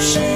是